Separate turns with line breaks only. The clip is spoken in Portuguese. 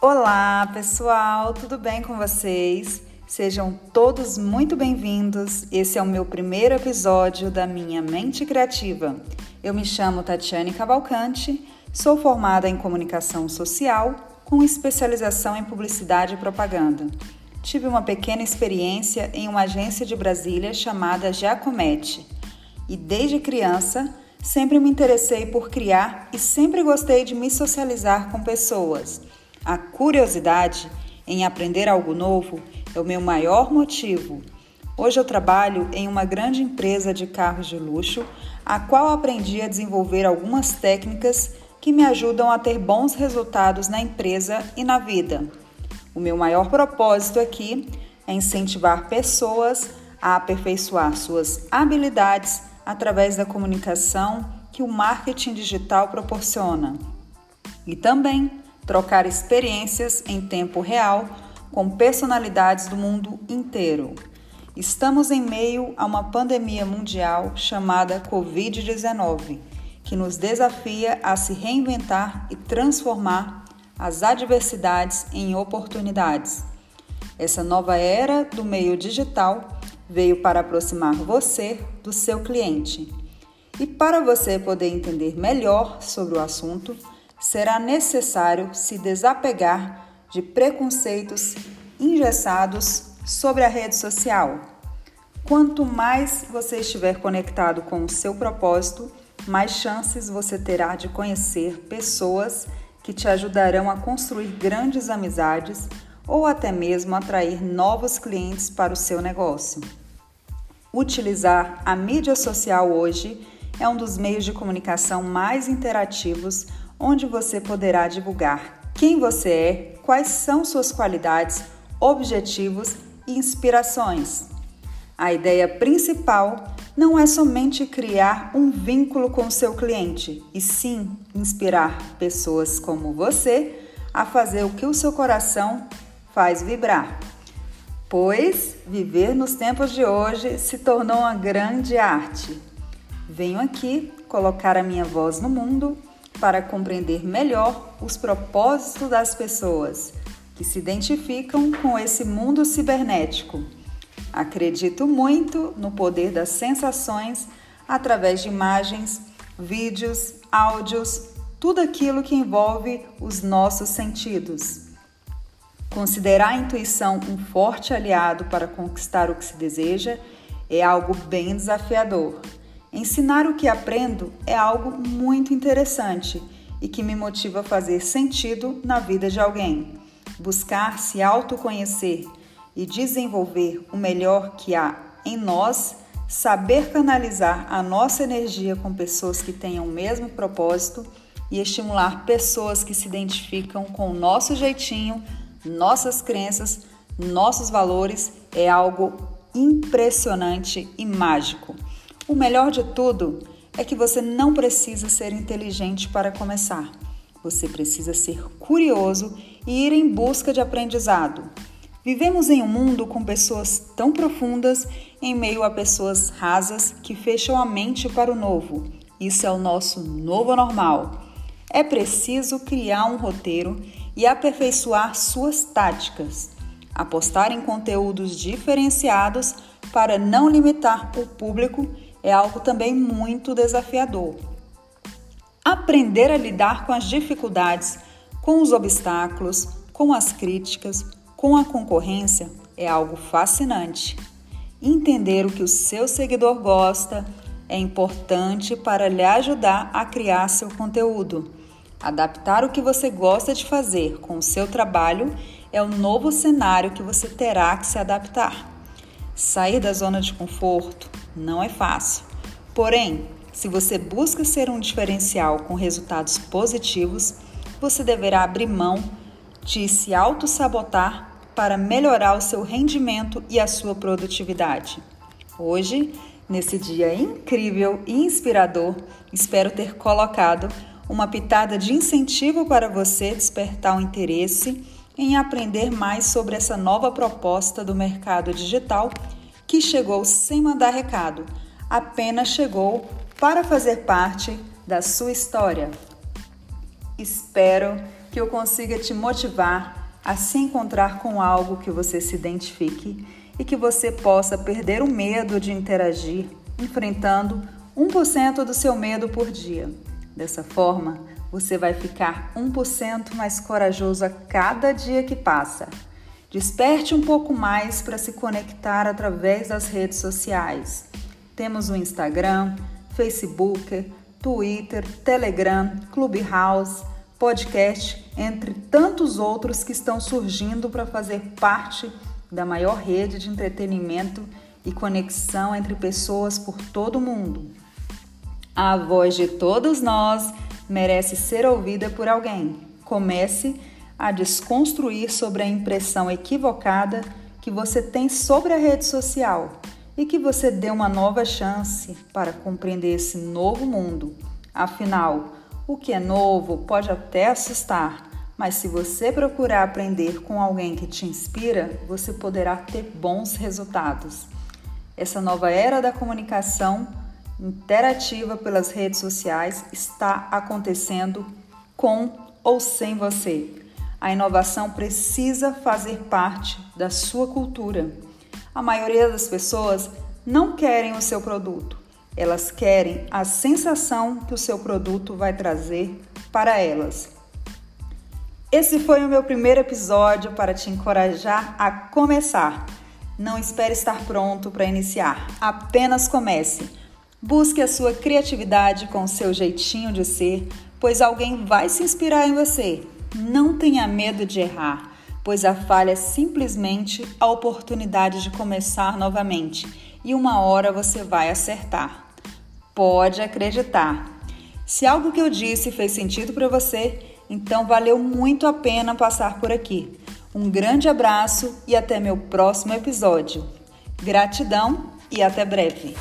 Olá, pessoal, tudo bem com vocês? Sejam todos muito bem-vindos. Esse é o meu primeiro episódio da minha Mente Criativa. Eu me chamo Tatiane Cavalcante, sou formada em comunicação social com especialização em publicidade e propaganda. Tive uma pequena experiência em uma agência de Brasília chamada Giacometti e desde criança sempre me interessei por criar e sempre gostei de me socializar com pessoas. A curiosidade em aprender algo novo é o meu maior motivo. Hoje eu trabalho em uma grande empresa de carros de luxo, a qual aprendi a desenvolver algumas técnicas que me ajudam a ter bons resultados na empresa e na vida. O meu maior propósito aqui é incentivar pessoas a aperfeiçoar suas habilidades através da comunicação que o marketing digital proporciona. E também trocar experiências em tempo real com personalidades do mundo inteiro. Estamos em meio a uma pandemia mundial chamada Covid-19, que nos desafia a se reinventar e transformar as adversidades em oportunidades. Essa nova era do meio digital veio para aproximar você do seu cliente. E para você poder entender melhor sobre o assunto, será necessário se desapegar de preconceitos engessados sobre a rede social. Quanto mais você estiver conectado com o seu propósito, mais chances você terá de conhecer pessoas que te ajudarão a construir grandes amizades ou até mesmo atrair novos clientes para o seu negócio. Utilizar a mídia social hoje é um dos meios de comunicação mais interativos onde você poderá divulgar quem você é, quais são suas qualidades, objetivos e inspirações. A ideia principal não é somente criar um vínculo com seu cliente, e sim inspirar pessoas como você a fazer o que o seu coração faz vibrar. Pois viver nos tempos de hoje se tornou uma grande arte. Venho aqui colocar a minha voz no mundo para compreender melhor os propósitos das pessoas que se identificam com esse mundo cibernético. Acredito muito no poder das sensações através de imagens, vídeos, áudios, tudo aquilo que envolve os nossos sentidos. Considerar a intuição um forte aliado para conquistar o que se deseja é algo bem desafiador. Ensinar o que aprendo é algo muito interessante e que me motiva a fazer sentido na vida de alguém. Buscar se autoconhecer e desenvolver o melhor que há em nós, saber canalizar a nossa energia com pessoas que tenham o mesmo propósito e estimular pessoas que se identificam com o nosso jeitinho, nossas crenças, nossos valores é algo impressionante e mágico. O melhor de tudo é que você não precisa ser inteligente para começar. Você precisa ser curioso e ir em busca de aprendizado. Vivemos em um mundo com pessoas tão profundas em meio a pessoas rasas que fecham a mente para o novo. Isso é o nosso novo normal. É preciso criar um roteiro e aperfeiçoar suas táticas. Apostar em conteúdos diferenciados para não limitar o público é algo também muito desafiador. Aprender a lidar com as dificuldades, com os obstáculos, com as críticas, com a concorrência é algo fascinante. Entender o que o seu seguidor gosta é importante para lhe ajudar a criar seu conteúdo. Adaptar o que você gosta de fazer com o seu trabalho é o novo cenário que você terá que se adaptar. Sair da zona de conforto não é fácil. Porém, se você busca ser um diferencial com resultados positivos, você deverá abrir mão de se auto-sabotar para melhorar o seu rendimento e a sua produtividade. Hoje, nesse dia incrível e inspirador, espero ter colocado uma pitada de incentivo para você despertar o interesse em aprender mais sobre essa nova proposta do mercado digital que chegou sem mandar recado, apenas chegou para fazer parte da sua história. Espero que eu consiga te motivar a se encontrar com algo que você se identifique e que você possa perder o medo de interagir, enfrentando 1% do seu medo por dia. Dessa forma, você vai ficar 1% mais corajoso a cada dia que passa. Desperte um pouco mais para se conectar através das redes sociais. Temos o Instagram, Facebook, Twitter, Telegram, Clubhouse, podcast, entre tantos outros que estão surgindo para fazer parte da maior rede de entretenimento e conexão entre pessoas por todo o mundo. A voz de todos nós merece ser ouvida por alguém. Comece a desconstruir sobre a impressão equivocada que você tem sobre a rede social e que você dê uma nova chance para compreender esse novo mundo. Afinal, o que é novo pode até assustar, mas se você procurar aprender com alguém que te inspira, você poderá ter bons resultados. Essa nova era da comunicação interativa pelas redes sociais está acontecendo com ou sem você. A inovação precisa fazer parte da sua cultura. A maioria das pessoas não querem o seu produto, elas querem a sensação que o seu produto vai trazer para elas. Esse foi o meu primeiro episódio para te encorajar a começar. Não espere estar pronto para iniciar, apenas comece. Busque a sua criatividade com o seu jeitinho de ser, pois alguém vai se inspirar em você. Não tenha medo de errar, pois a falha é simplesmente a oportunidade de começar novamente e uma hora você vai acertar. Pode acreditar. Se algo que eu disse fez sentido para você, então valeu muito a pena passar por aqui. Um grande abraço e até meu próximo episódio. Gratidão e até breve.